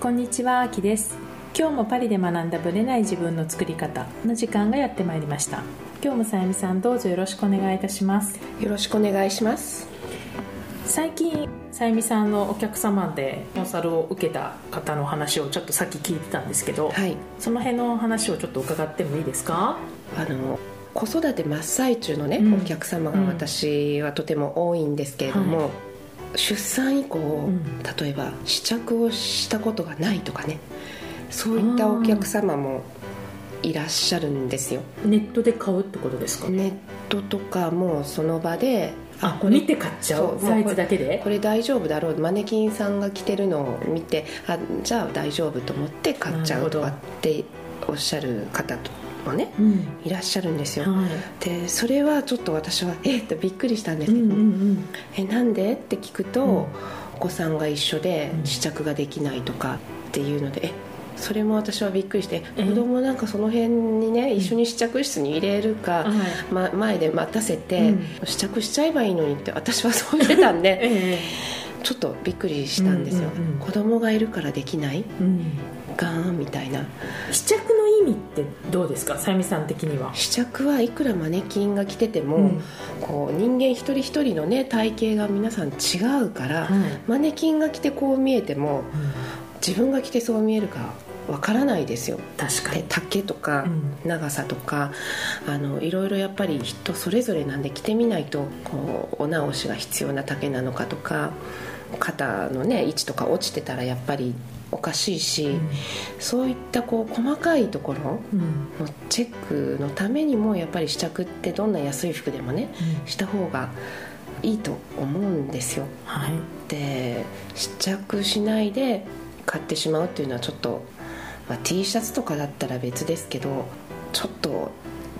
こんにちは、あきです。今日もパリで学んだブレない自分の作り方の時間がやってまいりました。今日もさゆみさんどうぞよろしくお願いいたします。よろしくお願いします。最近さゆみさんのお客様でコンサルを受けた方の話をちょっとさっき聞いてたんですけど、はい。その辺の話をちょっと伺ってもいいですか？あの子育て真っ最中のね、うん。お客様が私はとても多いんですけれども、出産以降、ん例えば試着をしたことがないとかねそういったお客様もいらっしゃるんですよ。ネットで買うってことですか、ネットとかもその場であ見て買っちゃう？サイズだけで？これ大丈夫だろう？マネキンさんが着てるのを見てあじゃあ大丈夫と思って買っちゃうとかっておっしゃる方もねうん。いらっしゃるんですよ。はい。でそれはちょっと私はえっとびっくりしたんですけど、うんうんうん。えなんでって聞くと、うん。お子さんが一緒でうん。試着ができないとかっていうのでえそれも私はびっくりしてえ子供なんかその辺にね一緒に試着室に入れるか、はい。ま、前で待たせて、うん。試着しちゃえばいいのにって私はそうしてたんで えちょっとびっくりしたんですよ、うんうんうん。子供がいるからできない。えうんガーンみたいな。試着の意味ってどうですか？さゆみさん的には。試着はいくらマネキンが着てても、うん。こう人間一人一人のね体型が皆さん違うから、はいマネキンが着てこう見えても自分が着てそう見えるかわからないですよ。で確かに。丈とかう長さとか、あのいろいろやっぱり人それぞれなんで着てみないとこうお直しが必要な丈なのかとか肩のね位置とか落ちてたらやっぱりおかしいし、うん。そういったこう細かいところうん。のチェックのためにもやっぱり試着ってどんな安い服でもねした方がいいと思うんですよ。はい。で試着しないで買ってしまうっていうのはちょっと、まあ、T シャツとかだったら別ですけどちょっと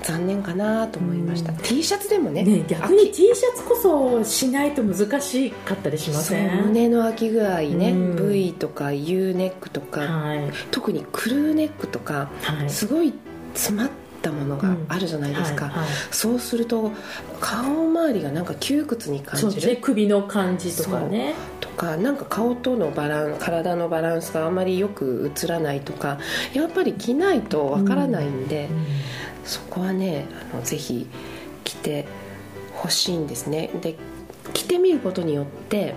残念かなと思いました、うん。T シャツでもねね逆に T シャツこそしないと難しかったりしません？胸の開き具合ね、うん。V とか U ネックとか、はい。特にクルーネックとかはい。すごい詰まったものがあるじゃないですか、はいはい。そうすると顔周りがなんか窮屈に感そうですね。じる首の感じとかね。とかなんか顔とのバラン体のバランスがあまりよく映らないとかやっぱり着ないとわからないんで、そこはねあのぜひ着てほしいんですね。で着てみることによって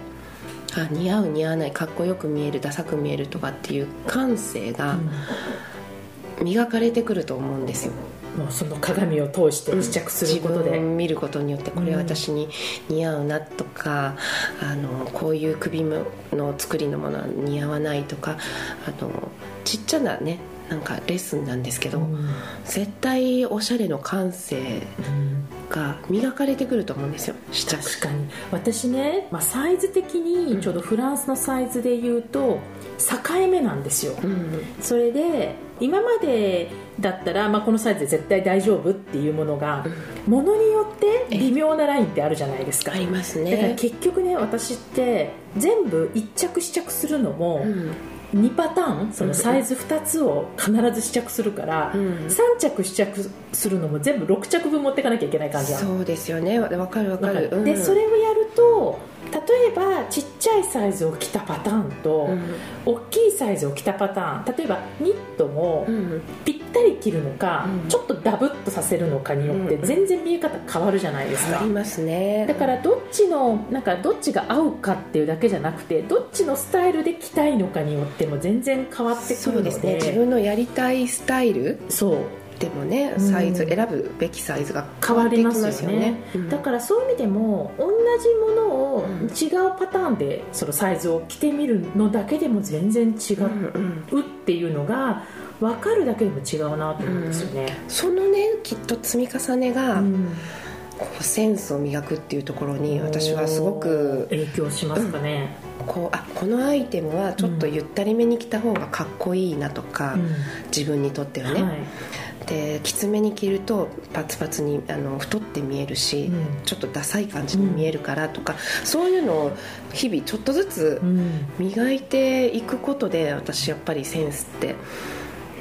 あ似合う似合わないかっこよく見えるダサく見えるとかっていう感性が磨かれてくると思うんですよ。もうその鏡を通して試着することで、自分を見ることによってこれ私に似合うなとか、あのこういう首の作りのものは似合わないとかあのちっちゃなねなんかレッスンなんですけど、うん。絶対おしゃれの感性うん。が磨かれてくると思うんですよ。試着確かに。私ね、まあ、サイズ的にちょうどフランスのサイズで言うと境目なんですよ、うんそれで今までだったら、まあ、このサイズで絶対大丈夫っていうものが、ものによって微妙なラインってあるじゃないですか。ありますだからね結局ね私って全部一着試着するのもうん2パターンそのサイズ2つを必ず試着するから、うん。3着試着するのも全部6着分持っていかなきゃいけない感じそうですよね。わわかる。わかる。うん。でそれをやると例えばちっちゃいサイズを着たパターンと、うん。大きいサイズを着たパターン例えばニットもうん。ぴったり着るのか、うん。ちょっとダブっとさせるのかによってうん。全然見え方変わるじゃないですか、ありますね。だからどっちのなんかどっちが合うかっていうだけじゃなくてどっちのスタイルで着たいのかによっても全然変わってくそうるので。ですね。自分のやりたいスタイル。そうでもねうん。サイズ、選ぶべきサイズが変わりますよね。変わってきうん。だからそういう意味でも同じものをうん違うパターンでそのサイズを着てみるのだけでも全然違うんうん。うっていうのが分かるだけでも違うなと思うんですよね、そのねきっと積み重ねが、センスを磨くっていうところに私はすごく影響しますかね、こうあこのアイテムはちょっとゆったりめに着た方がかっこいいなとか、うん。自分にとってはね、はいできつめに着るとパツパツにあの太って見えるし、うん。ちょっとダサい感じに見えるからとか、そういうのを日々ちょっとずつうん。磨いていくことで私やっぱりセンスって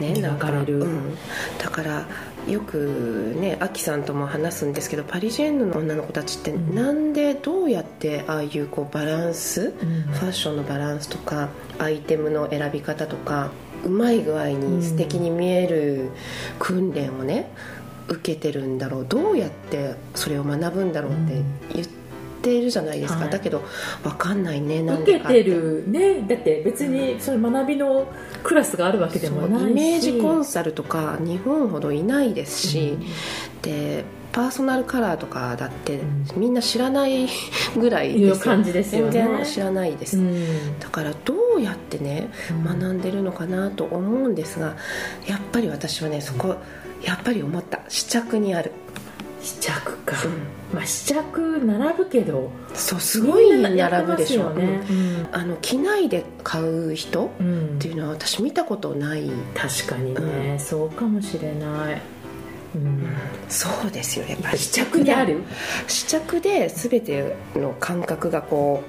ね磨かれる。うん。だからよくねアキさんとも話すんですけどパリジェンヌの女の子たちってうん。なんでどうやってああいうこうバランス、うん。ファッションのバランスとかアイテムの選び方とかうまい具合に素敵に見える訓練をね受けてるんだろう。どうやってそれを学ぶんだろうって言っているじゃないですか、はい。だけど分かんないねなん受けててるね。だって別にそういう学びのクラスがあるわけでもないし。イメージコンサルとか日本ほどいないですし、でパーソナルカラーとかだってうん。みんな知らない ぐらいですよ感じですよね。全然知らないです、うん。だからどうやってねうん。学んでるのかなと思うんですがやっぱり私はねそこやっぱり思った。試着にある。試着か、う。んまあ試着並ぶけどそうすごい並ぶでしょ。ますよね、うん。あの着ないで買う人っていうのは私見たことない。確かにね、そうかもしれない、うん、そうですよ。やっぱり試着である？試着で全ての感覚がこ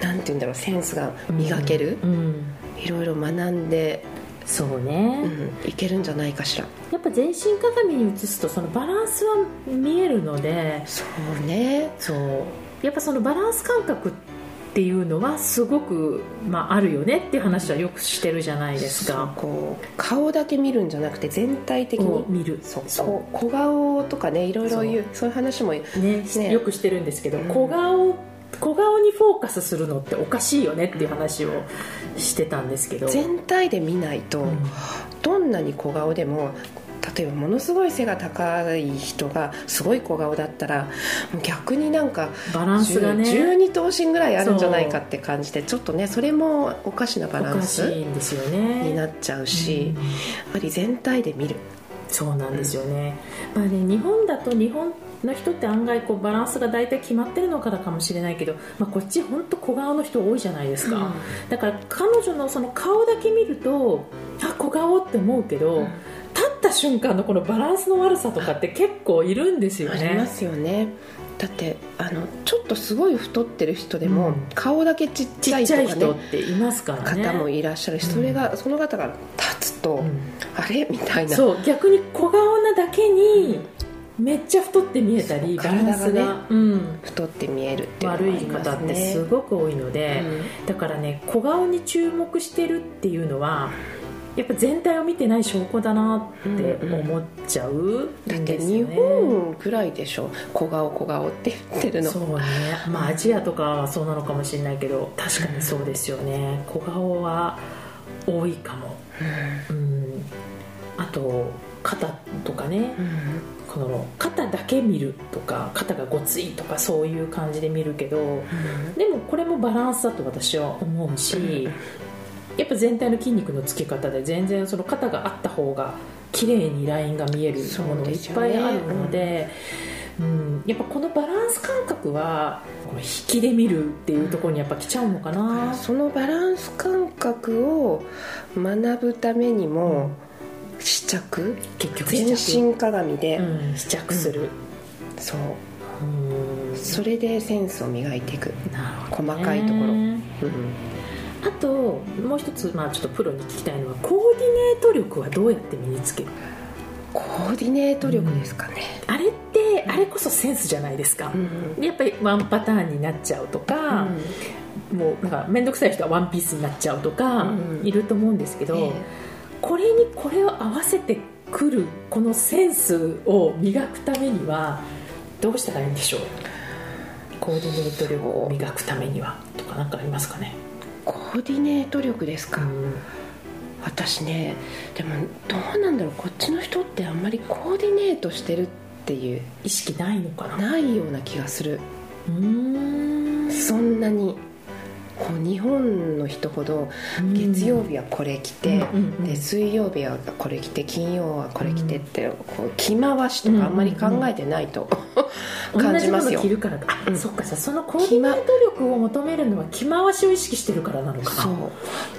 うなんて言うんだろうセンスが磨ける、うん、いろいろ学んで、そうね、うん、いけるんじゃないかしら。やっぱ全身鏡に映すとそのバランスは見えるので。そうね。そう。やっぱそのバランス感覚っていうのはすごく、まあ、あるよねっていう話はよくしてるじゃないですか。こう顔だけ見るんじゃなくて全体的に。を見る。そう小顔とかねいろいろ言うそう。いう話もねね。よくしてるんですけど、うん。小顔小顔にフォーカスするのっておかしいよねっていう話をしてたんですけど。全体で見ないと、うん。どんなに小顔でも例えばものすごい背が高い人がすごい小顔だったら逆になんかバランスがね。12頭身ぐらいあるんじゃないかって感じでちょっとねそれもおかしなバランスいんですよね。になっちゃうし、うん。やっぱり全体で見る。そうなんですよね,、まあね日本だと日本の人って案外こうバランスが大体決まってるのからかもしれないけど、まあ、こっち本当小顔の人多いじゃないですか、だから彼女のその顔だけ見るとあ小顔って思うけど、うん立った瞬間のこのバランスの悪さとかって結構いるんですよね。ありますよね。だってあのちょっとすごい太ってる人でも、うん。顔だけちっちちゃい人っねていますからね。方もいらっしゃるし、うん。それがその方が立つと、うん。あれ？みたいな。そう逆に小顔なだけにめっちゃ太って見えたりそうバランス体がが、うん、太って見えるっていうの悪い方ってねすごく多いので、うん。だからね小顔に注目してるっていうのはやっぱ全体を見てない証拠だなって思っちゃうだって日本ぐらいでしょ？小顔小顔って言ってるの。そうね。まあアジアとかはそうなのかもしれないけど確かにそうですよね。小顔は多いかも。うん。あと肩とかね。うん。この肩だけ見るとか肩がごついとかそういう感じで見るけどでもこれもバランスだと私は思うしやっぱ全体の筋肉のつけ方で全然その肩があった方が綺麗にラインが見えるものがいっぱいあるのでうん、やっぱこのバランス感覚は引きで見るっていうところにやっぱ来ちゃうのかな、そのバランス感覚を学ぶためにも試着結局全身鏡で、うん、試着する、そう。うん。それでセンスを磨いていく、細かいところ。うんあともう一つ、まあ、ちょっとプロに聞きたいのはコーディネート力はどうやって身につける？コーディネート力ですかね、あれってあれこそセンスじゃないですか、うんでやっぱりワンパターンになっちゃうとか、もうなんか面倒くさい人はワンピースになっちゃうとか、うんいると思うんですけど、ええ。これにこれを合わせてくるこのセンスを磨くためにはどうしたらいいんでしょう？コーディネート力を磨くためにはとか何かありますかね、コーディネート力ですか、私ねでもどうなんだろうこっちの人ってあんまりコーディネートしてるっていう意識ないのかな？ないような気がする。うーん。そんなにこう日本の人ほど月曜日はこれ着て、で水曜日はこれ着て金曜はこれ着てって、こう着回しとかあんまり考えてないと、感じますよ。同じもの着るからか。あ、うん。そっかじゃあそのコーディネート力を求めるのは着回しを意識してるからなのか。なそう。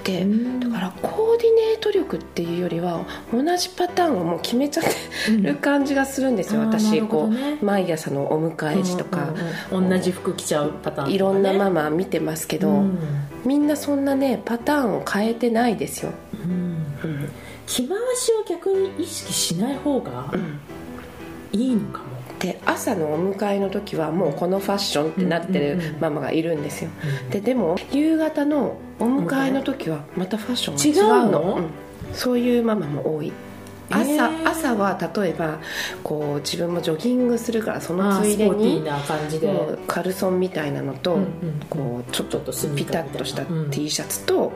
でうん。だからコーディネート力っていうよりは同じパターンをもう決めちゃってる感じがするんですよ、うん私。るほこう、毎朝のお迎え時とか、同じ服着ちゃうパターンね。いろんなママ見てますけど、うんみんなそんなねパターンを変えてないですよ、着回しを逆に意識しない方がうん。いいのかも。で朝のお迎えの時はもうこのファッションってなってるママがいるんですよ、ででも夕方のお迎えの時はまたファッションが違うの。違うの？うん。そういうママも多い朝,、え。ー朝は例えばこう自分もジョギングするからそのついでにな感じで。もうカルソンみたいなのと、こうちょっとピタッとしたうん T シャツと、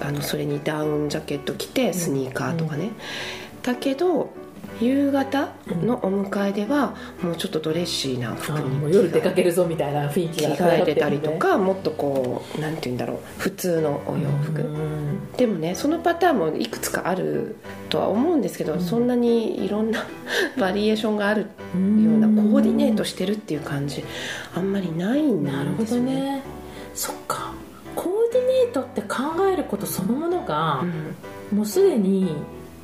あのそれにダウンジャケット着てスニーカーとかね、だけど夕方のお迎えではもうちょっとドレッシーな服に夜出かけるぞみたいな雰囲気着が替えてたりとか、もっとこうなんて言うんだろう普通のお洋服、うん。でもねそのパターンもいくつかあるとは思うんですけど、うん。そんなにいろんな バリエーションがあるようなコーディネートしてるっていう感じあんまりないんですよなるほどね。そっか。コーディネートって考えることそのものがう、ん。もうすでに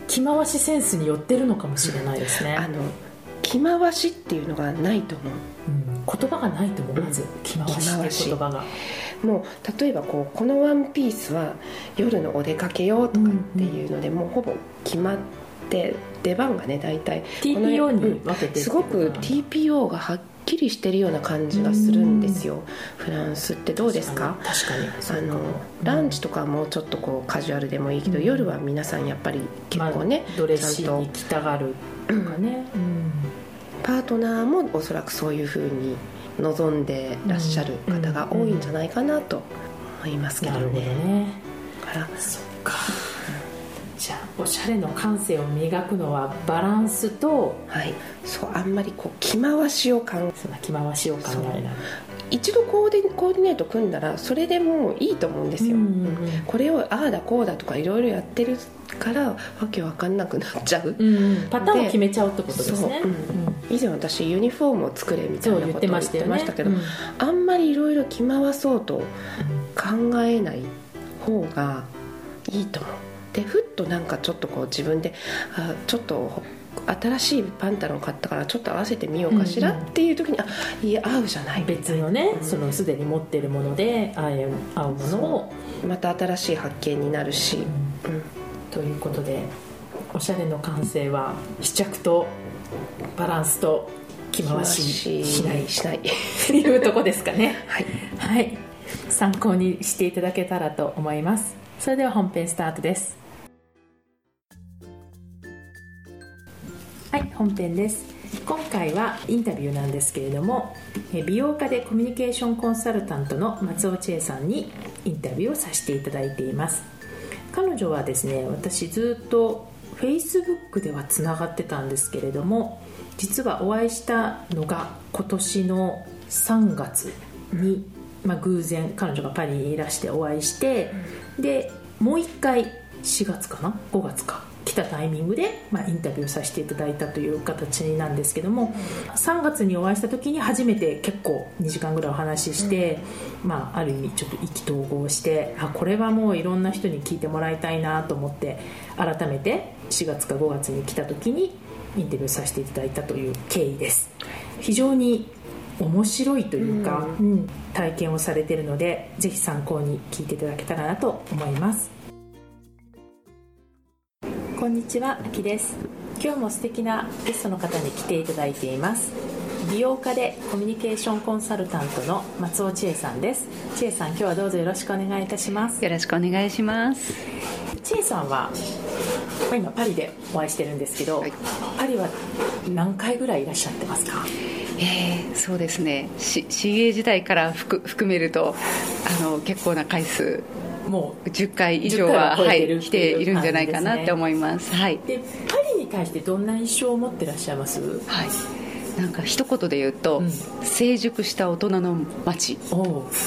着回しセンスに寄ってるのかもしれないですね、あの着回しっていうのがないと思う。うん。言葉がないと思うまず着回しっていう言葉が。もう例えばこうこのワンピースは夜のお出かけよとかっていうので、もうほぼ決まって出番がね大体 TPO に分けてすごく TPO がはっきりしてるような感じがするんですよ。フランスってどうですか？確かに。あのランチとかはもうちょっとこうカジュアルでもいいけど、うん。夜は皆さんやっぱり結構ね、まあドレッシーに着たがるとかね、パートナーもおそらくそういうふうに望んでらっしゃる方が多いんじゃないかなと思いますけどなるほどね。からそっかじゃあおしゃれの感性を磨くのはバランスとはい、そうあんまりこう着回しを考えその着回しを考えない。一度コーディコーディネート組んだらそれでもういいと思うんですよ、うんうんうん。これをああだこうだとかいろいろやってるからわけわかんなくなっちゃう、うんうん。パターンを決めちゃうってことですね。そう。うん以前私ユニフォームを作れみたいなことを言ってましたけどうん。あんまりいろいろ着回そうと考えない方がいいと思うでふっとなんかちょっとこう自分であちょっと新しいパンタロン買ったからちょっと合わせてみようかしらっていう時に、あいや合うじゃない。別のねうん。そのすでに持ってるもので合う合うものを、また新しい発見になるし、うん。ということでおしゃれの感性は試着とバランスと着回ししない。しない。っていうとこですかね。はい。はい。参考にしていただけたらと思います。それでは本編スタートですはい本編です。今回はインタビューなんですけれども美容家でコミュニケーションコンサルタントの松尾千恵さんにインタビューをさせていただいています。彼女はですね私ずっと Facebook ではつながってたんですけれども実はお会いしたのが今年の3月に、まあ、偶然彼女がパリにいらしてお会いして、でもう一回4月かな？5月か。来たタイミングで、まあ、インタビューさせていただいたという形なんですけども3月にお会いした時に初めて結構2時間ぐらいお話しして、まあ、ある意味ちょっと意気投合してあこれはもういろんな人に聞いてもらいたいなと思って改めて4月か5月に来た時にインタビューさせていただいたという経緯です。非常に面白いというか、うん体験をされているのでぜひ参考に聞いていただけたらなと思いますこんにちは、あきです。今日も素敵なゲストの方に来ていただいています。美容家でコミュニケーションコンサルタントの松尾千恵さんです。千恵さん、今日はどうぞよろしくお願いいたします。よろしくお願いします。千恵さんは、まあ今パリでお会いしてるんですけど、はいパリは何回ぐらいいらっしゃってますか？えー、そうですね。し CA 時代から含含めるとあの結構な回数も10回以上10回は来ているんじゃないかなって思います。はい。う。で、パリに対してどんな印象を持ってらっしゃいます？はい。なんか一言で言うと、うん成熟した大人の街っ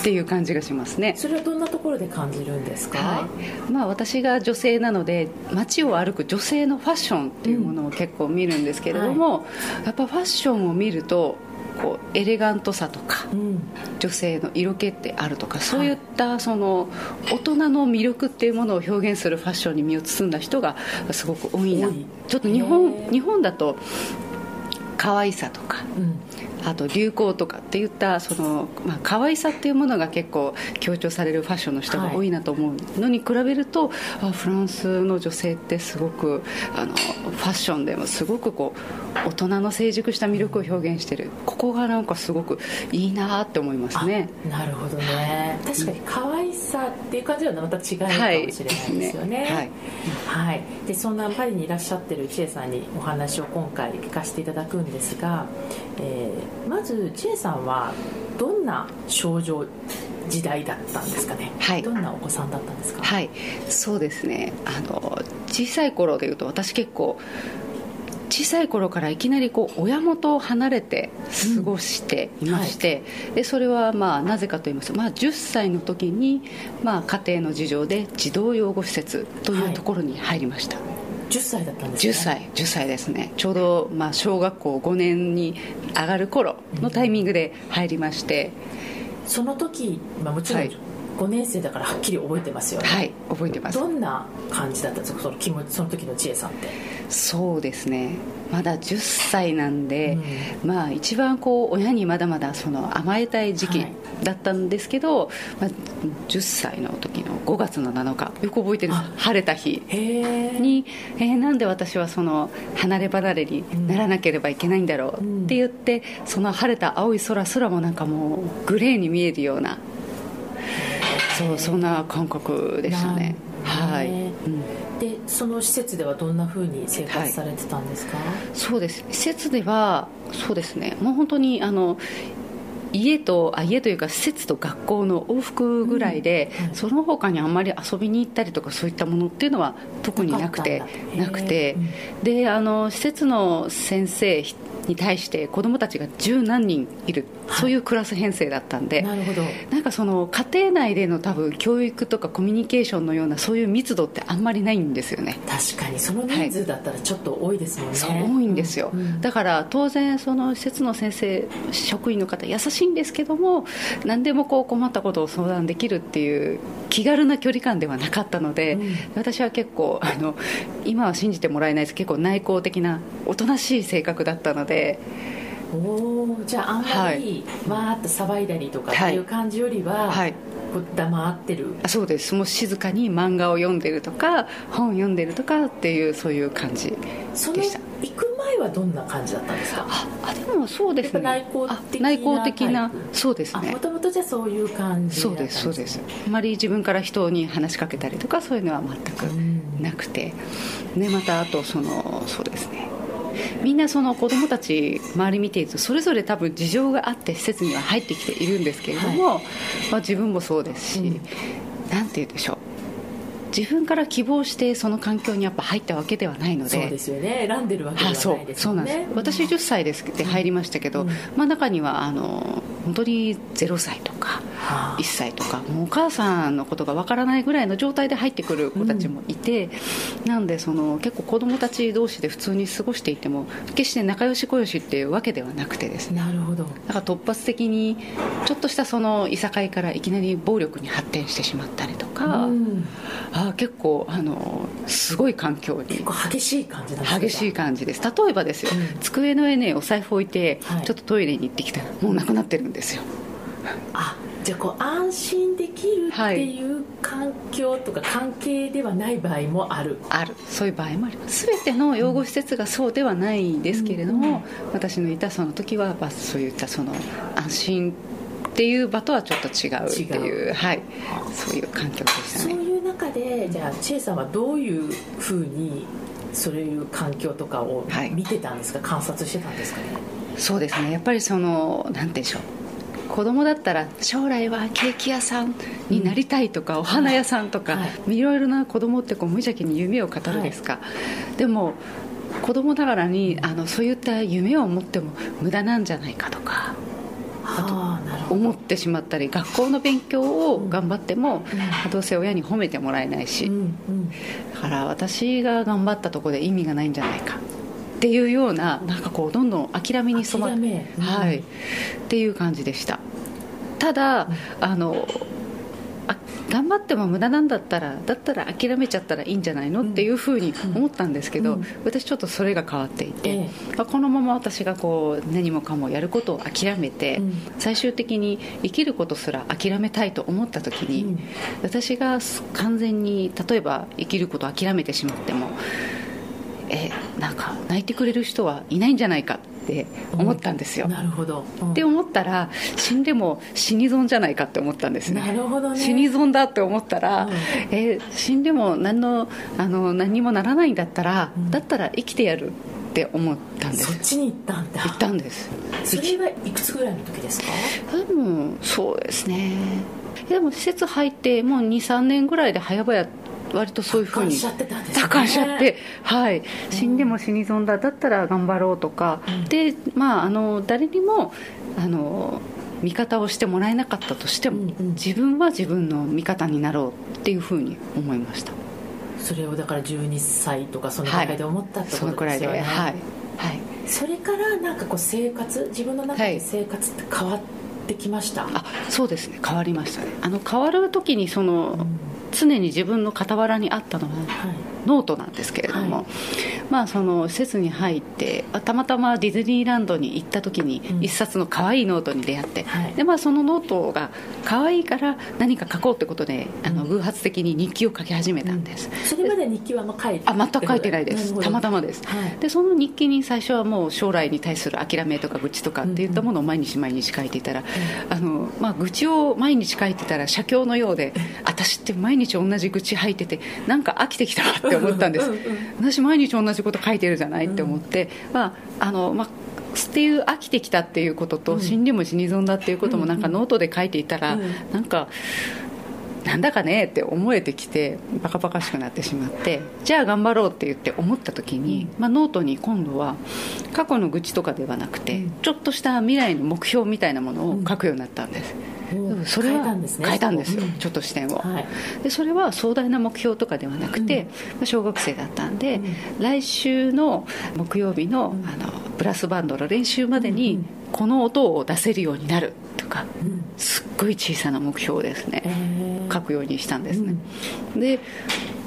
ていう感じがしますね。それはどんなところで感じるんですか、はいまあ、私が女性なので街を歩く女性のファッションっていうものを結構見るんですけれども、やっぱファッションを見るとこうエレガントさとかうん。女性の色気ってあるとかそういったその大人の魅力っていうものを表現するファッションに身を包んだ人がすごく多いな。ちょっと日本日本だと可愛さとかうんあと流行とかっていったその、まあ可愛さっていうものが結構強調されるファッションの人が多いなと思うのに比べると、あフランスの女性ってすごくあのファッションでもすごくこう大人の成熟した魅力を表現してる。ここがなんかすごくいいなって思いますね。なるほどね。確かに可愛さっていう感じはまた違いかもしれないですよね。はい。はい、でそんなパリにいらっしゃってる千恵さんにお話を今回聞かせていただくんですが、えーまず千恵さんはどんな少女時代だったんですかね、はい。どんなお子さんだったんですか？はい。そうですね。あの小さい頃でいうと私結構小さい頃からいきなりこう親元を離れて過ごしていまして、でそれはまあなぜかと言いますと、まあ、10歳の時に、まあ、家庭の事情で児童養護施設というところに入りました、10歳だったんですね。10歳10歳ですね。ちょうどまあ小学校5年に上がる頃のタイミングで入りまして、その時、まあ、もちろんはい5年生だからはっきり覚えてますよね、はい覚えてます。どんな感じだったんですかその気持ちその時の千恵さんって。そうですね。まだ10歳なんで、まあ一番こう親にまだまだその甘えたい時期はい。だったんですけど、まあ、10歳の時の5月の7日よく覚えてる晴れた日に、えーなんで私はその離れ離れにならなければいけないんだろうって言って、その晴れた青い空すらもなんかもうグレーに見えるようなそうそんな感覚でしたね。はい、ねうん。でその施設ではどんなふうに生活されてたんですか、そうです。施設ではそうですね。もう本当にあの家とあ家というか施設と学校の往復ぐらいで、うんはいその他にあんまり遊びに行ったりとかそういったものっていうのは特になくてなくて。であの施設の先生に対して子どもたちが十何人いる、はい。そういうクラス編成だったんで。なるほど。なんかその家庭内での多分教育とかコミュニケーションのようなそういう密度ってあんまりないんですよね。確かに。その人数だったらちょっと多いですもんね、そう多いんですよ、うんうん。だから当然その施設の先生職員の方優しいんですけども何でもこう困ったことを相談できるっていう気軽な距離感ではなかったので、うん。私は結構あの今は信じてもらえないです。結構内向的なおとなしい性格だったのでおおじゃああんまりわーっと騒いだりとかっていう感じよりは、はい。黙ってる。あそうです。もう静かに漫画を読んでるとか本読んでるとかっていうそういう感じそのでした。行く前はどんな感じだったんですか？ああでもそうですね。内向的なあ内向的なそうですね。もともとじゃあそういう感じそうですそうです。あまり自分から人に話しかけたりとかそういうのは全くんなくて、ね、またあとそのそうですねみんなその子供たち周り見ているとそれぞれ多分事情があって施設には入ってきているんですけれども、まあ、自分もそうですし、うん。なんて言うんでしょう自分から希望してその環境にやっぱ入ったわけではないので。そうですよね。選んでるわけではあないそう。そうなんです。よねです、私10歳ですで入りましたけど、うん。まあ、中にはあの本当に0歳とかはあ。1歳とかもうお母さんのことがわからないぐらいの状態で入ってくる子たちもいて、なんでその結構子供たち同士で普通に過ごしていても決して仲良し小良しっていうわけではなくてですね。なるほど。だから突発的にちょっとしたそのいさかいからいきなり暴力に発展してしまったりとか、うん。あ結構あのすごい環境に。激しい感じ激しい感じです。例えばですよ、うん。机の上にお財布置いて、はい。ちょっとトイレに行ってきたらもうなくなってるんですよ。あじゃあこう安心できるっていう環境とか関係ではない場合もある、ある。そういう場合もあります。全ての養護施設がそうではないんですけれども、私のいたその時は、まあ、そういったその安心っていう場とはちょっと違うっていう違はい、そういう環境でしたね。そういう中でじゃあ千恵さんはどういうふうにそういう環境とかをはい。見てたんですか、観察してたんですかね？そうですね。やっぱりそのなんて言うんでしょう。子供だったら将来はケーキ屋さんになりたいとか、お花屋さんとか、、はい。ろいろな子供ってこう無邪気に夢を語るですか、でも子供ながらにあのそういった夢を持っても無駄なんじゃないかとかああなるほど。思ってしまったり学校の勉強を頑張っても、どうせ親に褒めてもらえないし、うんうん。だから私が頑張ったところで意味がないんじゃないか。っていうようななんかこうどんどん諦めに染ま諦め。うん。はい、っていう感じでした。ただ、あのあ頑張っても無駄なんだったらだったら諦めちゃったらいいんじゃないの？っていうふうに思ったんですけど、うん。私ちょっとそれが変わっていて、えまあこのまま私がこう何もかもやることを諦めて、うん。最終的に生きることすら諦めたいと思った時に、うん。私が完全に例えば生きることを諦めてしまってもえなんか泣いてくれる人はいないんじゃないかって思ったんですよ、なるほど、うん。って思ったら死んでも死に損じゃないかって思ったんですね。なるほどね。死に損だって思ったら、うん。え死んでも何のあの何にもならないんだったら、うん。だったら生きてやるって思ったんです。そっちに行ったんだ。言ったんです。それはいくつぐらいの時ですか？でもそうですね。でも施設入ってもう23年ぐらいで早々割とそういうふうに達観しちゃってはい。死んでも死に損だだったら頑張ろうとか、うん。でまああの誰にもあの味方をしてもらえなかったとしても、うんうん。自分は自分の味方になろうっていうふうに思いました。それをだから12歳とかそのぐらいで思ったってそのくらいことですよね、ではい。はい。それからなんかこう生活自分の中で生活って変わってきました、あそうですね。変わりましたね。あの変わる時にその、うん常に自分の傍らにあったのははい。ノートなんですけれども、はい。まあその施設に入ってたまたまディズニーランドに行った時にうん。一冊の可愛いノートに出会って、はい。でまあ、そのノートが可愛いから何か書こうってことであの偶発的に日記を書き始めたんです、それまで日記はあんま書いてあ全く書いてないです。たまたまです、はい。でその日記に最初はもう将来に対する諦めとか愚痴とかっていったものを毎日毎日書いていたら、あのまあ、愚痴を毎日書いてたら写経のようで私って毎日同じ愚痴吐いててなんか飽きてきたなって思ったんです。うんうん。私毎日同じこと書いてるじゃないって思って、まああのまあっていう飽きてきたっていうことと、うん。死んでも死に損だっていうこともなんかノートで書いていたら、うん。なんかなんだかねって思えてきてバカバカしくなってしまってじゃあ頑張ろうって言って思った時に、まあ、ノートに今度は過去の愚痴とかではなくて、うん。ちょっとした未来の目標みたいなものを書くようになったんです、うんそれは変えたんですよ、うん。ちょっと視点を、はい。でそれは壮大な目標とかではなくて、まあ小学生だったんで、うん。来週の木曜日の,、うん。あのブラスバンドの練習までにこの音を出せるようになるとかうん。すっごい小さな目標ですね、えー書くようにしたんですね、で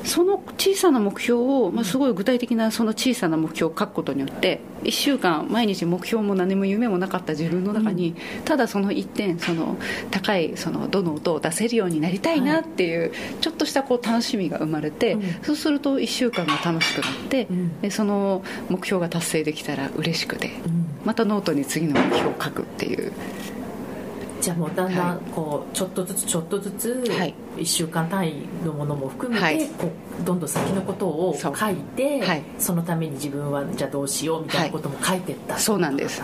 その小さな目標を、まあ、すごい具体的なその小さな目標を書くことによって1週間毎日目標も何も夢もなかった自分の中に、ただその一点その高いそのどの音を出せるようになりたいなっていう、ちょっとしたこう楽しみが生まれて、うん。そうすると1週間が楽しくなって、うん。でその目標が達成できたら嬉しくてうん。またノートに次の目標を書くっていうじゃあもうだんだはんこうちょっとずつちょっとずつはい。1週間単位のものも含めて、はい。こうどんどん先のことを書いてはい。そのために自分はじゃあどうしようみたいなことも書いてった、そうなんです。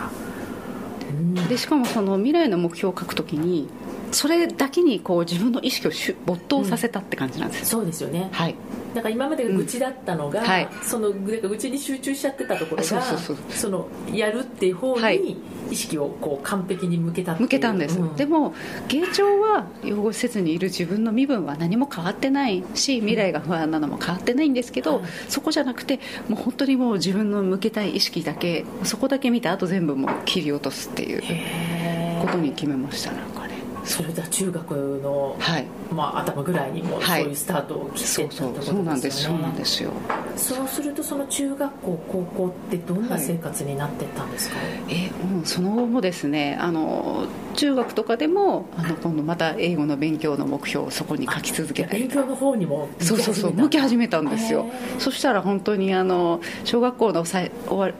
うん。でしかもその未来の目標を書くときにそれだけにこう自分の意識を没頭させたって感じなんです、そうですよね。はいだから今までが愚痴だったのが、うん。はい。その愚痴に集中しちゃってたところがそうそうそうそのやるっていう方はいに意識をこう完璧に向けた向けたんです、うん。でも芸長は養護施設にいる自分の身分は何も変わってないし未来が不安なのも変わってないんですけど、はい。そこじゃなくてもう本当にもう自分の向けたい意識だけそこだけ見てあと全部もう切り落とすっていうことに決めましたそれでは中学の、はい。まあ、頭ぐらいにもそうはい。いうスタートを切ってそうったってことですよね。そうなんです。そうなんですよ。そうするとその中学校高校ってどんな生活になってったんですか、えーうん、その後もですねあの中学とかでもあの今度また英語の勉強の目標をそこに書き続けられ勉強の方にもそうそうそう向き始めたんですよ。そしたら本当にあの小学校のさい終わ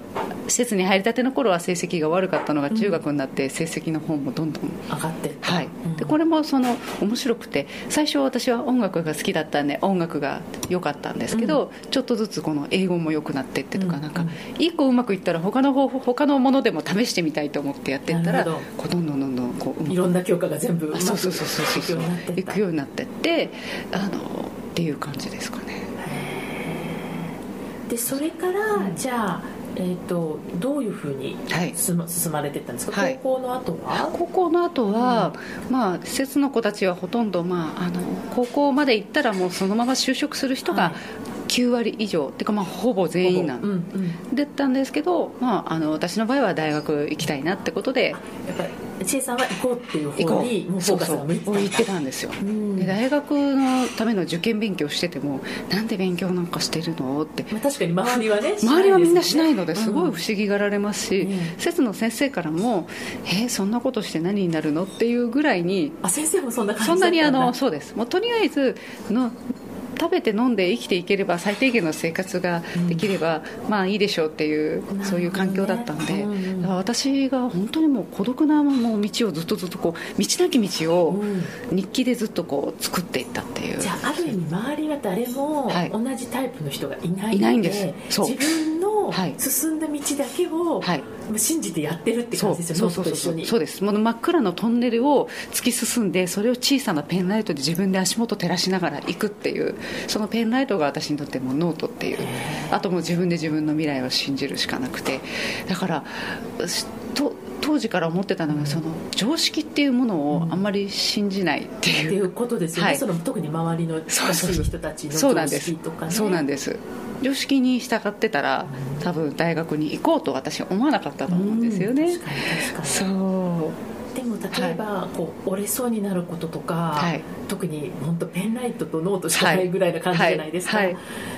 施設に入りたての頃は成績が悪かったのが中学になって成績の方もどんどん上がってはい。うん、でこれもその面白くて最初私は音楽が好きだったんで音楽が良かったんですけど、ちょっとずつこの英語も良くなってってとか、うんなんか一個うまくいったら他の方法他のものでも試してみたいと思ってやってったらど。こうどんどんどんこういろんな教科が全部そうそうそうそうそう。いくようになってった。行くようになってってあのっていう感じですかね。でそれから、じゃあ、えー、とどういうふうにはい。進ま進まれていったんですか、はい。高校の後は？高校の後は、まあ、施設の子たちはほとんど、まあ、あの高校まで行ったらもうそのまま就職する人がはい。9割以上。っていうかまあほぼ全員なんうんうん。だったんですけど、まあ、あの私の場合は大学行きたいなってことでやっぱり千恵さんは行こうっていう方にもうフォうそうーカスそうが向いてたんだ行ってたんですよ。んで大学のための受験勉強しててもなんで勉強なんかしてるのって。まあ、確かに周りはね周りはみんなしないのですごいうん不思議がられますし、うん。節の先生からも「えそんなことして何になるの?」っていうぐらいにあ先生もそんな感じそんなにあのそうです。もうとりあえずの食べて飲んで生きていければ最低限の生活ができれば、まあいいでしょうっていう、そういう環境だったんで、私が本当にもう孤独なもう道をずっとずっとこう道なき道をうん。日記でずっとこう作っていったっていう。じゃあある意味周りは誰もはい。同じタイプの人がいないいないんです。自分のはい。進んだ道だけをはい。信じてやってるって感じですよそう。そうそうノートと一緒に。そうです。もう真っ暗のトンネルを突き進んでそれを小さなペンライトで自分で足元照らしながら行くっていうそのペンライトが私にとってもうノートっていうあともう自分で自分の未来を信じるしかなくてだからしと当時から思ってたのがその常識っていうものをあんまり信じないってっていういうことですよね、はい。その特に周りの近しい人たちの常識とかね。そうなんです。常識に従ってたら多分大学に行こうと私は思わなかったと思うんですよね。確かに確かに。そう。でも例えば、こう折れそうになることとか、はい。特に本当ペンライトとノートしかないぐらいな感じじゃないですか、はい。はい。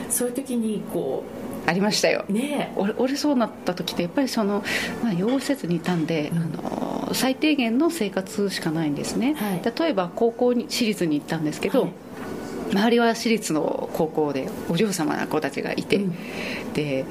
そういう時にこありましたよ。うね折れ折れそうになった時ってやっぱりその、まあ、養護施設にいたんで、うん。あの最低限の生活しかないんですね、はい。例えば高校に私立に行ったんですけど、はい。周りは私立の高校でお嬢様な子たちがいて、うん。で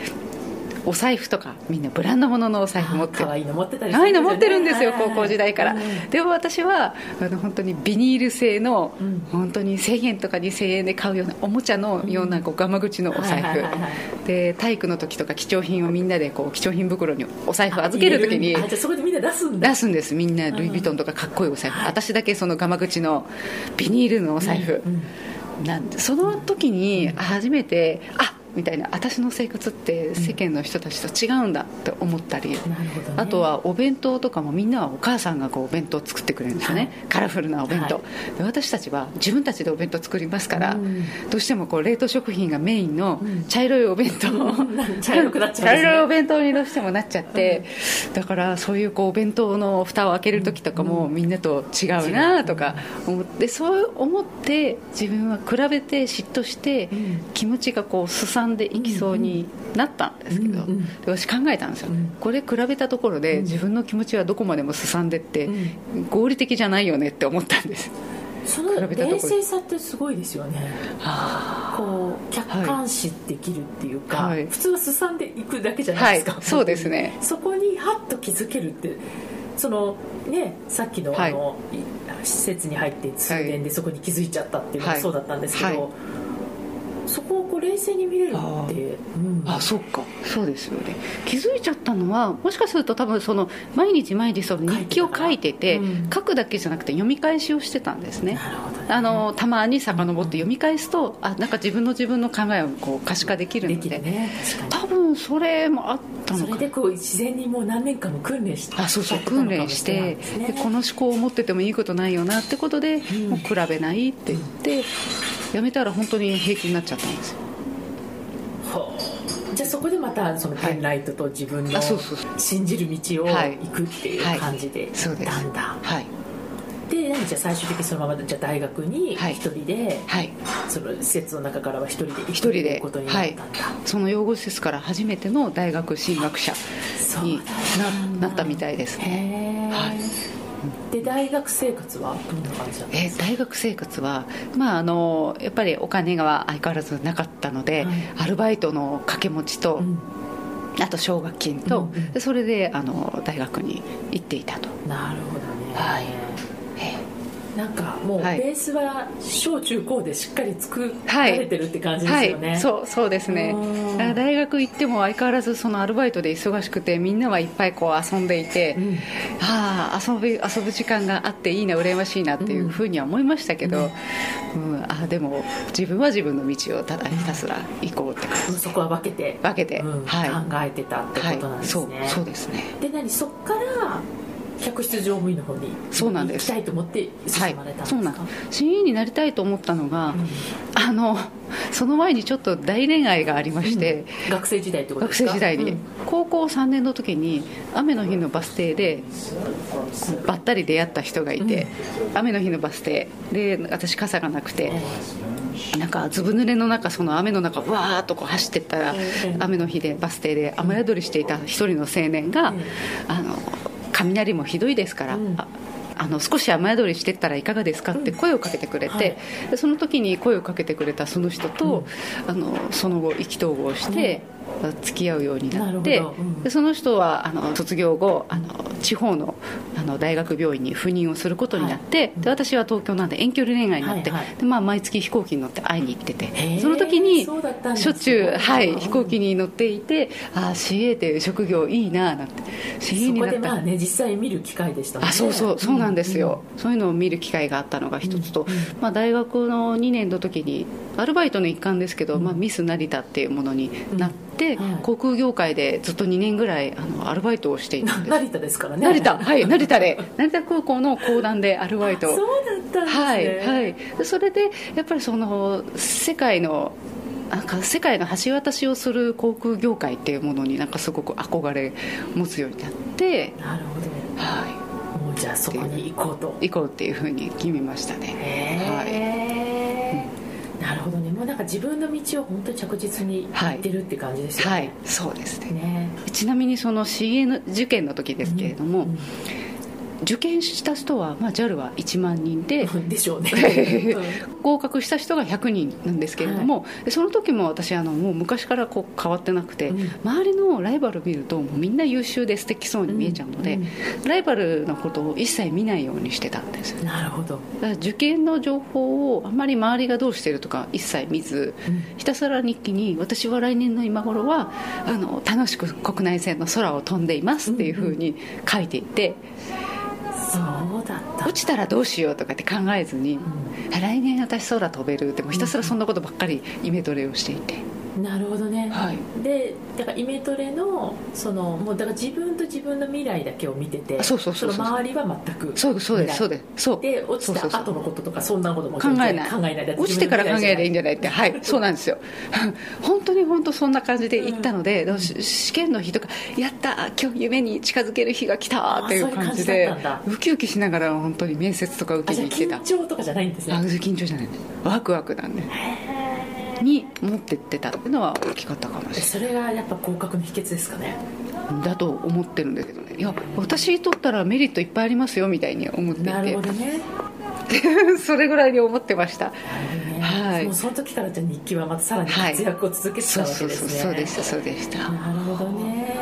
お財布とかみんなブランド物のお財布持って可愛いの持ってたり可愛いの持ってるんですよ高校時代から、うんでも私はあの本当にビニール製の、うん。本当に1000円とか2000円で買うようなおもちゃのようなこうガマ口のお財布、で体育の時とか貴重品をみんなでこう貴重品袋にお財布預ける時にあじゃあそこでみんな出すんだ。出すんですみんな。ルイ・ヴィトンとかかっこいいお財布、私だけそのガマ口のビニールのお財布、うんなんでその時に初めてあみたいな私の生活って世間の人たちと違うんだって思ったり、なるほどね。あとはお弁当とかもみんなはお母さんがこうお弁当を作ってくれるんですよね、はい。カラフルなお弁当、はで私たちは自分たちでお弁当作りますから、うん。どうしてもこう冷凍食品がメインのうん。茶色いお弁当、茶色くなっちゃうね。茶色いお弁当にどうしてもなっちゃって、だからそういうこうお弁当の蓋を開ける時とかもみんなと違うなとか思ってそう思って自分は比べて嫉妬してうん。気持ちがこうすさんでいきそうになったんですけど、私考えたんですよ、うん。これ比べたところで自分の気持ちはどこまでもすさんでって合理的じゃないよねって思ったんです。その冷静さってすごいですよね。こう客観視できるっていうか、はい。普通はすさんでいくだけじゃないですか、はい。そうですね。そこにハッと気づけるってそのねさっきのはい。あの、い施設に入って数年でそこに気づいちゃったっていうのもはい。そうだったんですけど、はいそこをこう冷静に見れるって、う。んあそっか。そうですよね。気づいちゃったのはもしかすると多分その毎日毎日その日記を書いててうん。書くだけじゃなくて読み返しをしてたんですね。なるほどね。あのたまに遡って読み返すとあなんか自分の自分の考えをこう可視化できるでので。きるね。確か多分それもあったにのかな。それでこう自然にもう何年間も訓練してあそうそう訓練してでこの思考を持っててもいいことないよなってことで、ん。もう比べないって言ってやめたら本当に平気になっちゃったんですよ。じゃあそこでまたそのペンライトと自分の信じる道をはい。行くっていう感じで、だんだん。はい。で何じゃあ最終的にそのままじゃあ大学にはい。一人で、はい。その施設の中からは一人で行く一人で。ということになったんだ、その養護施設から初めての大学進学者にななったみたいですね。はいで大学生活はどんな感じだったんえですか？大学生活は、まあ、あのやっぱりお金が相変わらずなかったので、はい。アルバイトの掛け持ちと、うん。あと奨学金と、うんうんでそれであの大学に行っていたと、なるほどね、はい。えなんかもうベはい。ースは小中高でしっかり作らはい。れてるって感じですはい。よね、そうそうですね。大学行っても相変わらずそのアルバイトで忙しくてみんなはいっぱいこう遊んでいて、うん。ああ遊ぶ遊ぶ時間があっていいな羨ましいなっていうふうには思いましたけど、うん。あでも自分は自分の道をただひたすら行こうって感じ。そこは分けて、分けて、うん。はい。考えてたってことなんですね、はい、そうそうですね。で何？そっから客室乗務員の方にそうなんです。行きたいと思って進まれたんですか、そうなん CA になりたいと思ったのが、あのその前にちょっと大恋愛がありまして、学生時代ってことで学すか？生時代に、うん。高校3年の時に雨の日のバス停でばったり出会った人がいて、雨の日のバス停。で私傘がなくて、なんかずぶ濡れの中その雨の中わーっとこう走ってったら、ええ雨の日でバス停で雨宿りしていた一人の青年が、あの雷もひどいですから、うん。ああの少し雨宿りしてったらいかがですか？って声をかけてくれて、はい。でその時に声をかけてくれたその人と、あのその後意気投合して、付き合うようになってうん。でその人はあの卒業後あの地方のあの大学病院に赴任をすることになって、で私は東京なんで遠距離恋愛になって、はいはい。でまあ、毎月飛行機に乗って会いに行っててその時にしょっちゅう、はい、うん飛行機に乗っていてああ CA っていう職業いいななんて CA になった。でまあね実際見る機会でしたね。あそうそうそうなんですよ、そういうのを見る機会があったのが一つと、まあ、大学の2年の時にアルバイトの一環ですけど、まあ、ミス成田っていうものになって、うん。はい。航空業界でずっと2年ぐらいあのアルバイトをしていたんです。成田ですからね。成田。はい成田で。成田空港の公団でアルバイト。をそうだったんですね。はいはい。でそれでやっぱりその世界のなんか世界の橋渡しをする航空業界っていうものになんかすごく憧れ持つようになって、なるほど。はもうじゃあそこに行こうと。い、行こうっていうふうに決めましたね。へえ、なるほどね。もうなんか自分の道を本当に着実に行ってるって感じですよね、はい。そうですね。ね。ちなみにそのの受験の時ですけれども、うん受験した人は、まあ、JAL は1万人でうん でしょうね。合格した人が100人なんですけれども、でその時も私あのもう昔からこう変わってなくて、うん。周りのライバル見るともうみんな優秀で素敵そうに見えちゃうので、うん。ライバルのことを一切見ないようにしてたんですよなるほど、だから受験の情報をあんまり周りがどうしてるとか一切見ず、うん。ひたすら日記に私は来年の今頃はあの楽しく国内線の空を飛んでいますっていうふうに書いていて、そうだった。落ちたらどうしようとかって考えずに、あ来年私空飛べるってもうひたすらそんなことばっかりイメトレをしていて、なるほどね、はい。でだからイメトレのそのもうだから自分と自分の未来だけを見ててあそうそうそうそう。の周りは全くそうそうですそうでです。そう。で落ちた後のこととかそんなことも考えない。考えない。落ちてから考えりゃいいんじゃないって。自はい。そうなんですよ。本当に本当そんな感じで行ったので、だからし試験の日とかやった今日夢に近づける日が来たっていう感じでウキウキしながら本当に面接とか受けに行ってた。緊張とかじゃないんですあね緊張じゃないワクワクなんでに持ってってたっていうのは大きかったかもしれない。それがやっぱ合格の秘訣ですかね。だと思ってるんだけどね。いや私にとったらメリットいっぱいありますよみたいに思っていなるてほどね。それぐらいに思ってました。ね。はい。もうその時からじゃあ日記はまたさらに活躍を続けてたそうわけそうそうですねそうでしたそうでした。なるほどね。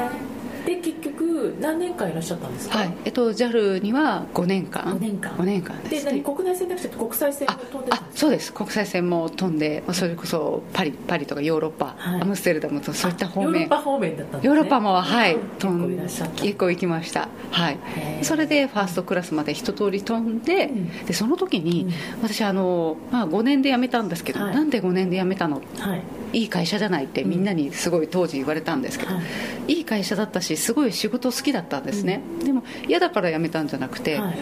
で結局何年間いらっしゃったんですか？はい。えっと JAL には5年間。5年間。5年間でです何ね国内線なくて国際線もあ飛んでたあそうです。国際線も飛んでまあそれこそパリパリとかヨーロッパ、はい。アムステルダムとそういった方ヨーロッ面パ方面だったんですね。ヨーロッパもはい結構いらっしゃった。結構行きました。はい。それでファーストクラスまで一通り飛んで,、うん。でその時に、うん。私あの、まあ、5年で辞めたんですけど、はい。なんで5年で辞めたの？はい。いい会社じゃないってみんなにすごい当時言われたんですけど、はい。いい会社だったしすごい仕事好きだったんですね、でも嫌だから辞めたんじゃなくて、はい。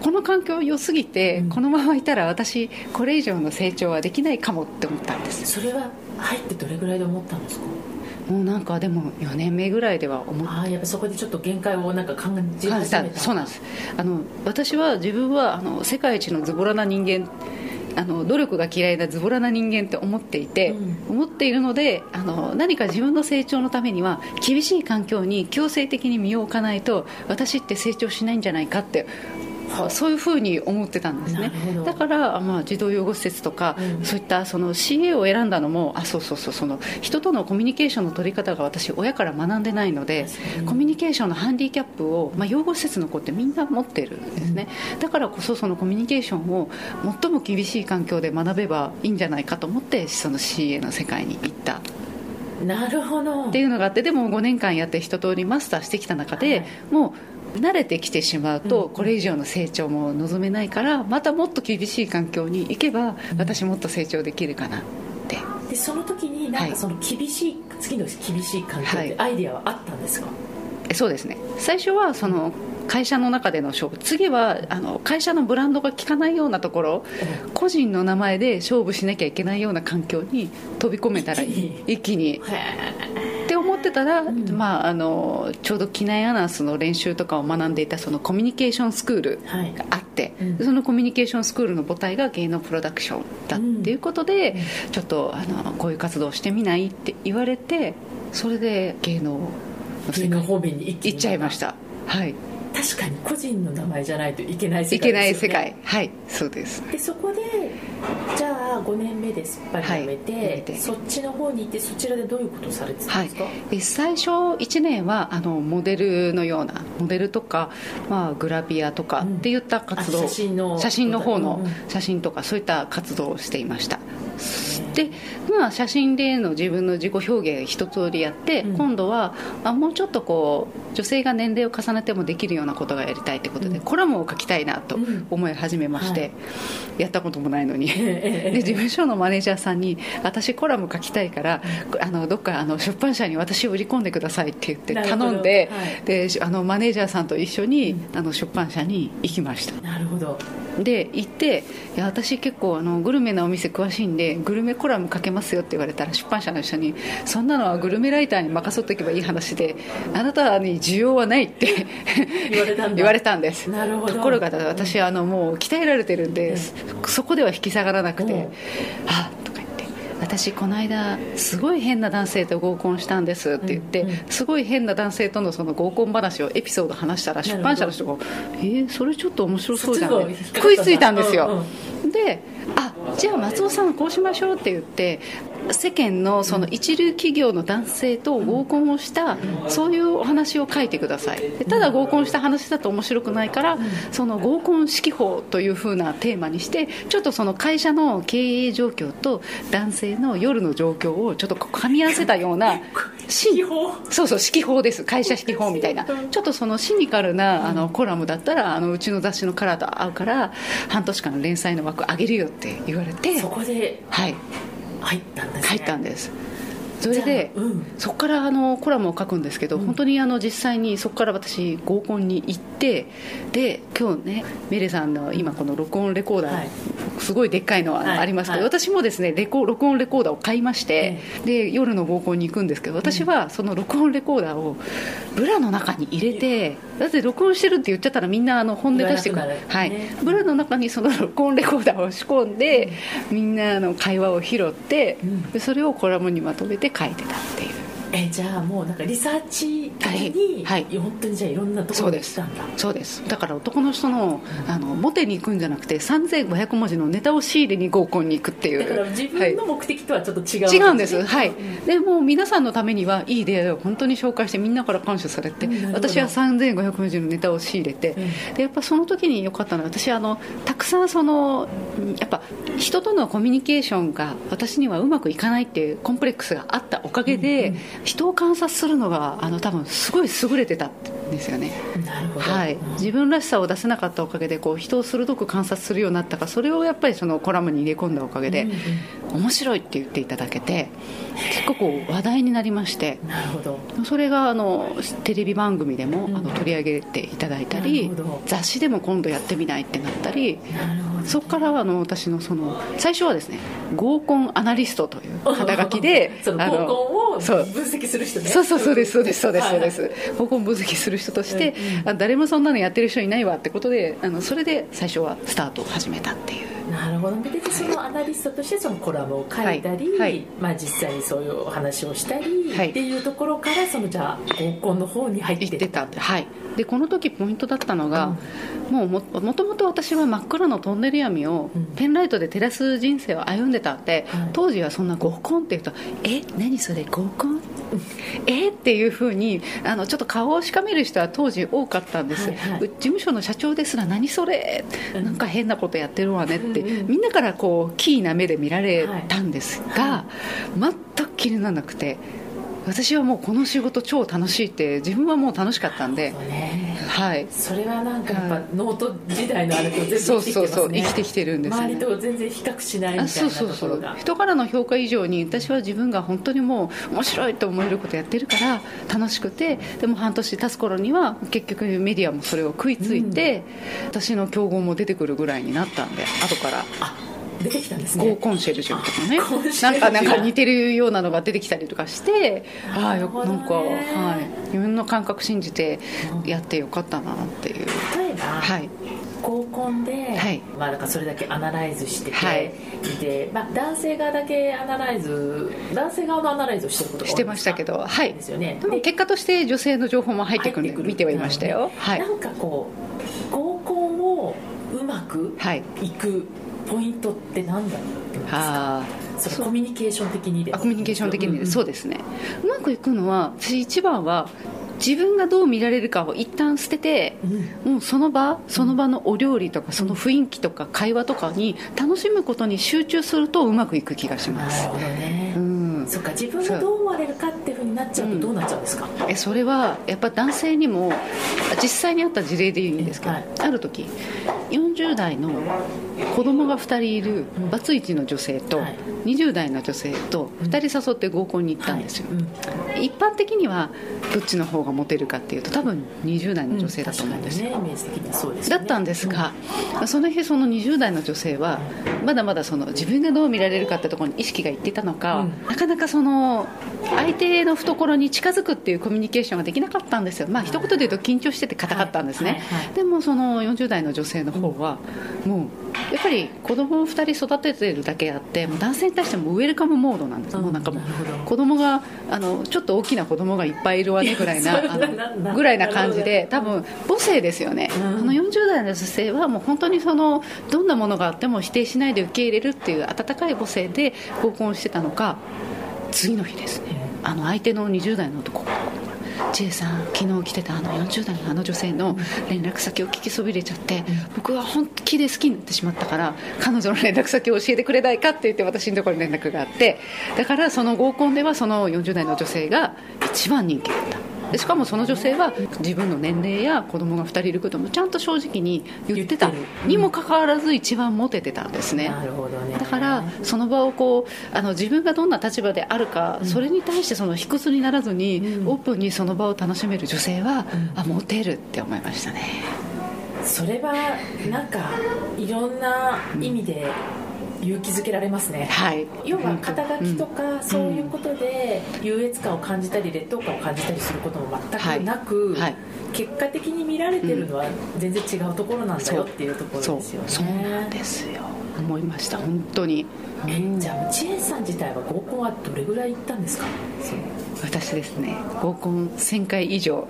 この環境良すぎて、うん。このままいたら私これ以上の成長はできないかもって思ったんです。それは入ってどれぐらいで思ったんですか？もうなんかでも4年目ぐらいでは思っああやっぱそこでちょっと限界をなんか感じ始めた。そうなんですあの私は自分はあの世界一のズボラな人間あの努力が嫌いなズボラな人間って思っていて、うん。思っているのであの何か自分の成長のためには厳しい環境に強制的に身を置かないと私って成長しないんじゃないかってそういうふうに思ってたんですね。だから、まあ、児童養護施設とか、うん。そういったその CA を選んだのもあそうそうそうその人とのコミュニケーションの取り方が私親から学んでないので確かに。コミュニケーションのハンディキャップを、まあ、養護施設の子ってみんな持ってるんですね、だからこそそのコミュニケーションを最も厳しい環境で学べばいいんじゃないかと思ってその CA の世界に行った。なるほど。っていうのがあってでも5年間やって一通りマスターしてきた中で、はい。もう慣れてきてしまうと、うんこれ以上の成長も望めないからまたもっと厳しい環境に行けば私もっと成長できるかなって。でその時になんはい。かその厳しい、次の厳しい環境っはい。てアイディアはあったんですか、そうですね。最初はその会社の中での勝負。次はあの会社のブランドが効かないようなところ個人の名前で勝負しなきゃいけないような環境に飛び込めたらいい。一気にって思ってたら、まあ、あのちょうど機内アナウンスの練習とかを学んでいたそのコミュニケーションスクールがあって、うん。そのコミュニケーションスクールの母体が芸能プロダクションだっていうことで、ちょっとあのこういう活動をしてみないって言われてそれで芸能の世界方面に行っちゃいました。はい。確かに個人の名前じゃないといけない世いけ界ですよね。ない世界。はい。そうです。でそこでじゃあ5年目ですっぱりやめて,、はいて。そっちの方に行ってそちらでどういうことをされてたんですか、で最初1年はあのモデルのようなモデルとか、まあ、グラビアとかっていった活動、あ写真の。写真の方のうんうん。写真とかそういった活動をしていましたで、まあ、写真での自分の自己表現一通りやって、うん。今度はあもうちょっとこう女性が年齢を重ねてもできるようなことがやりたいということで、うん。コラムを書きたいなとうん。思い始めまして、はい。やったこともないのに。ええで事務所のマネージャーさんに私コラム書きたいからあのどっかあの出版社に私を売り込んでくださいって言って頼んで、はい。であのマネージャーさんと一緒に、あの出版社に行きました。なるほどで行っていや私結構あのグルメなお店詳しいんでグルメコラム書けますよって言われたら出版社の人にそんなのはグルメライターに任せとけばいい話であなたに需要はないって 言われたんだ。言われたんです。なるほど。ところが私あのもう鍛えられてるんで、そこでは引き下がらなくて、うん。あとか私この間すごい変な男性と合コンしたんですって言って、うんうんすごい変な男性とのその合コン話をエピソード話したら出版社の人が「えー、それちょっと面白そうじゃん、っちの方引っかかったんだ食いついたんですよ、うんであじゃあ松尾さんこうしましょうって言って世間のその一流企業の男性と合コンをしたそういうお話を書いてください。でただ合コンした話だと面白くないからその合コン指揮法というふうなテーマにしてちょっとその会社の経営状況と男性の夜の状況をちょっと噛み合わせたような指揮法。そうそう指揮法です。会社指揮法みたいな。ちょっとそのシニカルなあのコラムだったらあのうちの雑誌のカラーと合うから半年間の連載の枠上げるよって言われて。そこではい入ったんですね。入ったんです。それで、うん。そこからあのコラムを書くんですけど、本当にあの実際にそこから私合コンに行ってで今日ねメレさんの今この録音レコーダー、はい。すごいでっかいのはい。はありますけど、はい。私もですねレコ録音レコーダーを買いまして、で夜の合コンに行くんですけど私はその録音レコーダーをブラの中に入れてだって録音してるって言っちゃったらみんなあの本音出してくる。言わなくなる。はい。ね。ブラの中にその録音レコーダーを仕込んで、みんなの会話を拾って、それをコラムにまとめて書いてたっていうえじゃあもうなんかリサーチ的に、はい。はい。本当にじゃあいろんなところにそうです。来たんだ。そうです。だから男の人のあのモテに行くんじゃなくて3500文字のネタを仕入れに合コンに行くっていう。だから自はい。分の目的とはちょっと違う、違うんです、はい、でもう皆さんのためにはいい出会いを本当に紹介してみんなから感謝されて、うん私は3500文字のネタを仕入れて、うん。でやっぱその時に良かったのは私あのたくさんそのうんやっぱ人とのコミュニケーションが私にはうまくいかないっていうコンプレックスがあったおかげで、うんうん人を観察するのがあの多分すごい優れてたんですよね。なるほど、はい、自分らしさを出せなかったおかげでこう人を鋭く観察するようになったからそれをやっぱりそのコラムに入れ込んだおかげで、うん面白いって言っていただけて結構こう話題になりましてうんなるほど。それがあのテレビ番組でもあの取り上げていただいたり雑誌でも今度やってみないってなったりそこからあの私のその最初はですね合コンアナリストという 肩書きでそのあ合コンをそう。分析する人ね。そうそうそうですそうですそうですそうではい。す合コン分析する人として、うんうん。あ誰もそんなのやってる人いないわってことであのそれで最初はスタートを始めたっていう。なるほど。でそのアナリストとしてそのコラムを書いたり、はいはい。まあ、実際にそういうお話をしたり、はいっていうところからそのじゃあ合コンの方に入って行ってたってはいでこの時ポイントだったのが、もうももともと私は真っ暗のトンネル闇をうん。ペンライトで照らす人生を歩んでたんで、はい。当時はそんな合コンっていうと「え何それ合コン?」え？っていうふうにあのちょっと顔をしかめる人は当時多かったんです、はいはい。う事務所の社長ですら「何それ？うん。なんか変なことやってるわね」って、うんうんみんなからこうキーな目で見られたんですが、全く気にならなくて私はもうこの仕事超楽しいって自分はもう楽しかったんでね。はい。それはなんかやっぱノート時代のあれと全然そう生きてきてますね。そうそう生きてきてるんですよね。周りと全然比較しないみたいなあそうそうそう。人からの評価以上に私は自分が本当にもう面白いと思えることやってるから楽しくてでも半年経つ頃には結局メディアもそれを食いついて、私の競合も出てくるぐらいになったんで後から。あ出てきたんです合コンコンシェルジュとかね。なんかなんか似てるようなのが出てきたりとかしてああよなんか、はい、自分の感覚信じてやってよかったなっていう、例えば、はい。合コンで、はい。まあ、だからそれだけアナライズしてて、はい。でまあ、男性側だけアナライズ男性側のアナライズをしてることしてましたけどはい。ですよね。でも結果として女性の情報も入ってくるんで見てはいましたよ。はい。なんかこう合コンをうまくはい。いくポイントって何だろうですか？コミュニケーション的にであコミュニケーション的に、うんそうですね。うまくいくのは私一番は自分がどう見られるかを一旦捨てて、もうその場その場のお料理とかその雰囲気とか会話とかに楽しむことに集中するとうまくいく気がします。なるほどね、うんそっか自分がどう思われるかっていうふうになっちゃうとどうなっちゃうんですか、えそれはやっぱ男性にも実際にあった事例でいいんですけど、はい。ある時40代の子供が2人いるバツイチの女性とはい。20代の女性と2人誘って合コンに行ったんですよ、うん。一般的にはどっちの方がモテるかっていうと多分20代の女性だと思うんですよ、うですよね。だったんですが、その日その20代の女性はまだまだその自分がどう見られるかってところに意識がいっていたのか、うん。なかなかその相手の懐に近づくっていうコミュニケーションができなかったんですよ。まあ一言で言うと緊張してて硬かったんですね、でもその40代の女性の方はもうやっぱり子供を2人育ててるだけあってもう男性に対してもウェルカムモードなんです、うんもうなんかもう子供があのちょっと大きな子供がいっぱいいるわねぐらいなあのぐらいな感じで多分母性ですよね、うん。あの40代の女性はもう本当にそのどんなものがあっても否定しないで受け入れるっていう温かい母性で合コンをしてたのか次の日ですね。あの相手の20代の男千恵さん昨日来てたあの40代のあの女性の連絡先を聞きそびれちゃって僕は本気で好きになってしまったから彼女の連絡先を教えてくれないかって言って私のところに連絡があってだからその合コンではその40代の女性が一番人気だったでしかもその女性は自分の年齢や子供が2人いることもちゃんと正直に言ってた。にもかかわらず一番モテてたんですね。なるほどね。だからその場をこうあの自分がどんな立場であるか、それに対してその卑屈にならずに、うん。オープンにその場を楽しめる女性は、うん。あモテるって思いましたね。それはなんかいろんな意味で勇気づけられますね、はい。要は肩書きとうん。かそういうことで優越感を感じたり劣等感を感じたりすることも全くなく、はい。はい。結果的に見られてるのは全然違うところなんだよっていうところそうですよね。そう。なんですよ。思いました本当に。えじゃあ千恵さん自体は合コンはどれぐらい行ったんですか？私ですね合コン1000回以上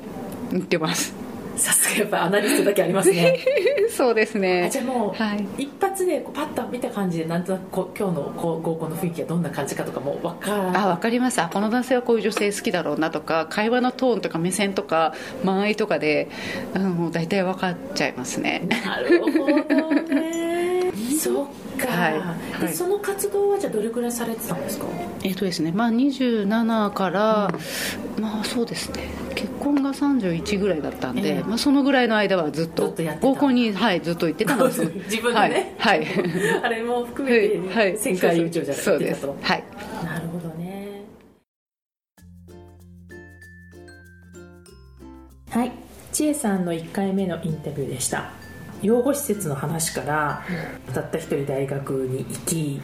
行ってますさすがやっぱアナリストだけありますね。そうですあねじゃあもう、はい。一発でパッと見た感じでなんとなくこう今日のこう合コンの雰囲気がどんな感じかとかも分からあ分かります。あこの男性はこういう女性好きだろうなとか会話のトーンとか目線とか間合いとかで、うん、もう大体分かっちゃいますね。なるほどねそっか、はい。ではい。その活動はじゃあどれくらいされてたんですか？えっとですねまあ27から、まあそうですね。結婚が31ぐらいだったんで、ええ。まあ、そのぐらいの間はずっと合コンに、はい、ずっと行ってたんです自分でね。はい、はい。あれも含めてはい1000回以上じゃそうでとはい。なるほどね。はい。千恵さんの1回目のインタビューでした養護施設の話からたった一人大学に行き、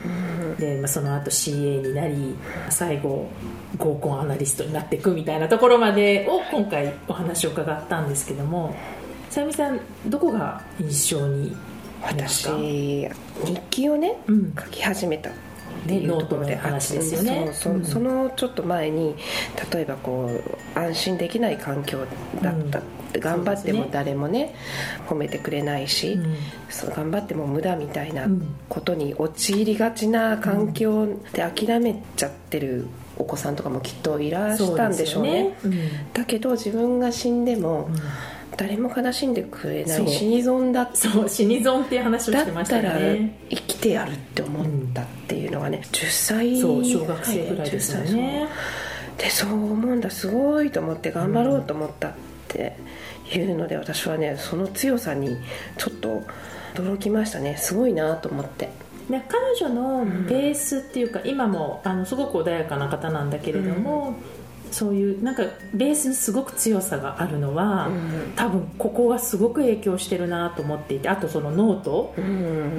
でまあ、その後 CA になり最後合コンアナリストになっていくみたいなところまでを今回お話を伺ったんですけどもさゆみさんどこが印象に私か、日記をねうん。書き始めたってね、いうノートのところで話ですよね。そのちょっと前に例えばこう安心できない環境だったって、頑張っても誰もね褒めてくれないし、うん。そう頑張っても無駄みたいなうん。ことに陥りがちな環境で諦めちゃってるお子さんとかもきっといらしたんでしょうね。そうですよね。だけど自分が死んでもうん。誰も悲しんでくれない死に損だそう死に損っていう話をだしてましたよったらね生きてやるって思った。っていうのがね10歳そう小学生ぐらいですよね。でそう思うんだすごいと思って頑張ろうと思った、っていうので私はねその強さにちょっと驚きましたね。すごいなと思って。で彼女のベースっていうか、今もあのすごく穏やかな方なんだけれども、そういうなんかベースにすごく強さがあるのは、多分ここがすごく影響してるなと思っていてあとそのノート、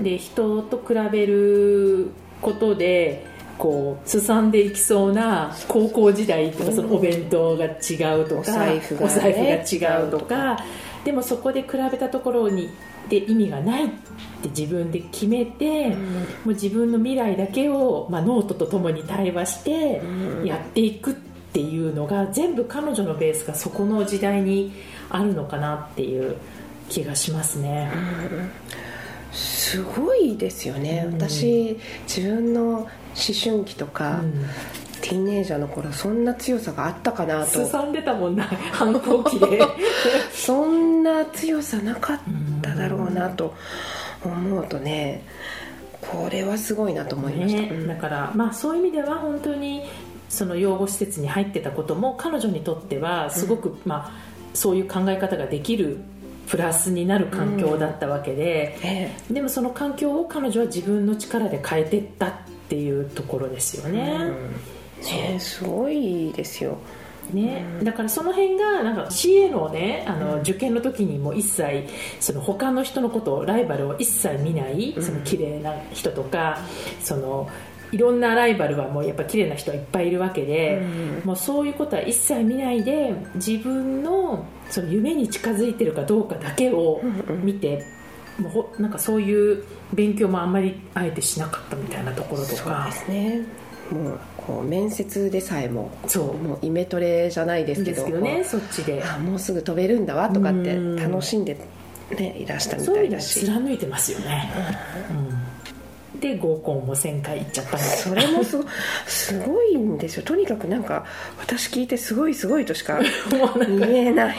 で人と比べることでこうすさんでいきそうな高校時代とかそのお弁当が違うとか、お財布がね。お財布が違うとかでもそこで比べたところにで意味がないって自分で決めて、もう自分の未来だけを、まあ、ノートとともに対話してやっていくっていうのが全部彼女のベースがそこの時代にあるのかなっていう気がしますね。すごいですよね、私自分の思春期とか、うん。ティーンエイジャーの頃そんな強さがあったかなと。すさんでたもんな 反抗期で。そんな強さなかっただろうなと思うとねこれはすごいなと思いました、ねうん。だからまあそういう意味では本当にその養護施設に入ってたことも彼女にとってはすごく、まあそういう考え方ができるプラスになる環境だったわけで、えでもその環境を彼女は自分の力で変えていったっていうところですよね。えねすごいですよ。ね、だからその辺がなんか CA のねあの受験の時にも一切その他の人のことをライバルを一切見ないその綺麗な人とかそのいろんなライバルはもうやっぱ綺麗な人はいっぱいいるわけで、もうそういうことは一切見ないで自分のその夢に近づいてるかどうかだけを見て、もうほなんかそういう勉強もあんまりあえてしなかったみたいなところとそうかですね。もうこう面接でさえもそう。もうイメトレじゃないですけどねそっちで。あもうすぐ飛べるんだわとかってうん。楽しんで、ね、いらしたみそういう意味ではたいだし貫いてますよね、うん、で合コンも1000回行っちゃったんですそれもすごすごいんですよ。とにかくなんか私聞いてすごいすごいとしか言えない。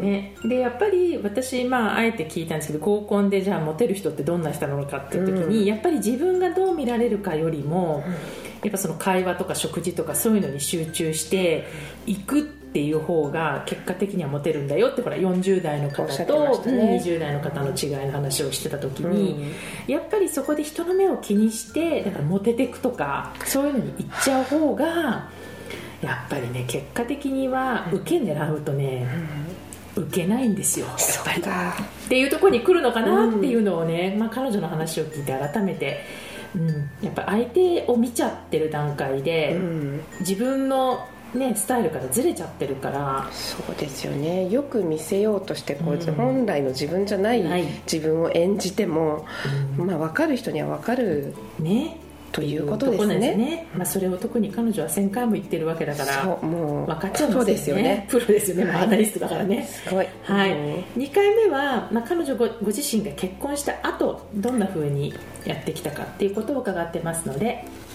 ね、でやっぱり私、まあ、あえて聞いたんですけど合コンでじゃあモテる人ってどんな人なのかっていう時に、やっぱり自分がどう見られるかよりも、やっぱその会話とか食事とかそういうのに集中していくっていう方が結果的にはモテるんだよってほら40代の方と、したね。うん20代の方の違いの話をしてた時に、やっぱりそこで人の目を気にしてだからモテてくとかそういうのに行っちゃう方がやっぱりね結果的には受け狙うとね、受けないんですよ。やっぱりか。っていうところに来るのかなっていうのをね、まあ、彼女の話を聞いて改めて、うん、やっぱ相手を見ちゃってる段階で、うん。自分の、ね、スタイルからずれちゃってるから。そうですよね。よく見せようとしてこう、うん。本来の自分じゃない自分を演じても、まあ、分かる人には分かるね。ということですね。ね。まあ、それを特に彼女は1000回も言ってるわけだから。そうもう分かっちゃうんそうですよね。プロですよね、まあアナリストだからね。すごい。はい、うん。2回目は、まあ、彼女ごご自身が結婚した後どんな風にやってきたかっていうことを伺ってますので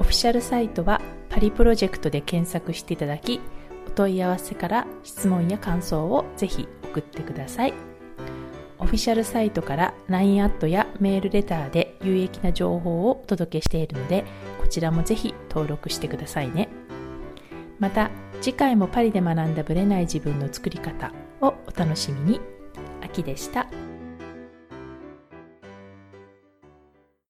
オフィシャルサイトはパリプロジェクトで検索していただきお問い合わせから質問や感想をぜひ送ってください。オフィシャルサイトから LINE アットやメールレターで有益な情報をお届けしているのでこちらもぜひ登録してくださいね。また次回もパリで学んだブレない自分の作り方をお楽しみに。秋でした。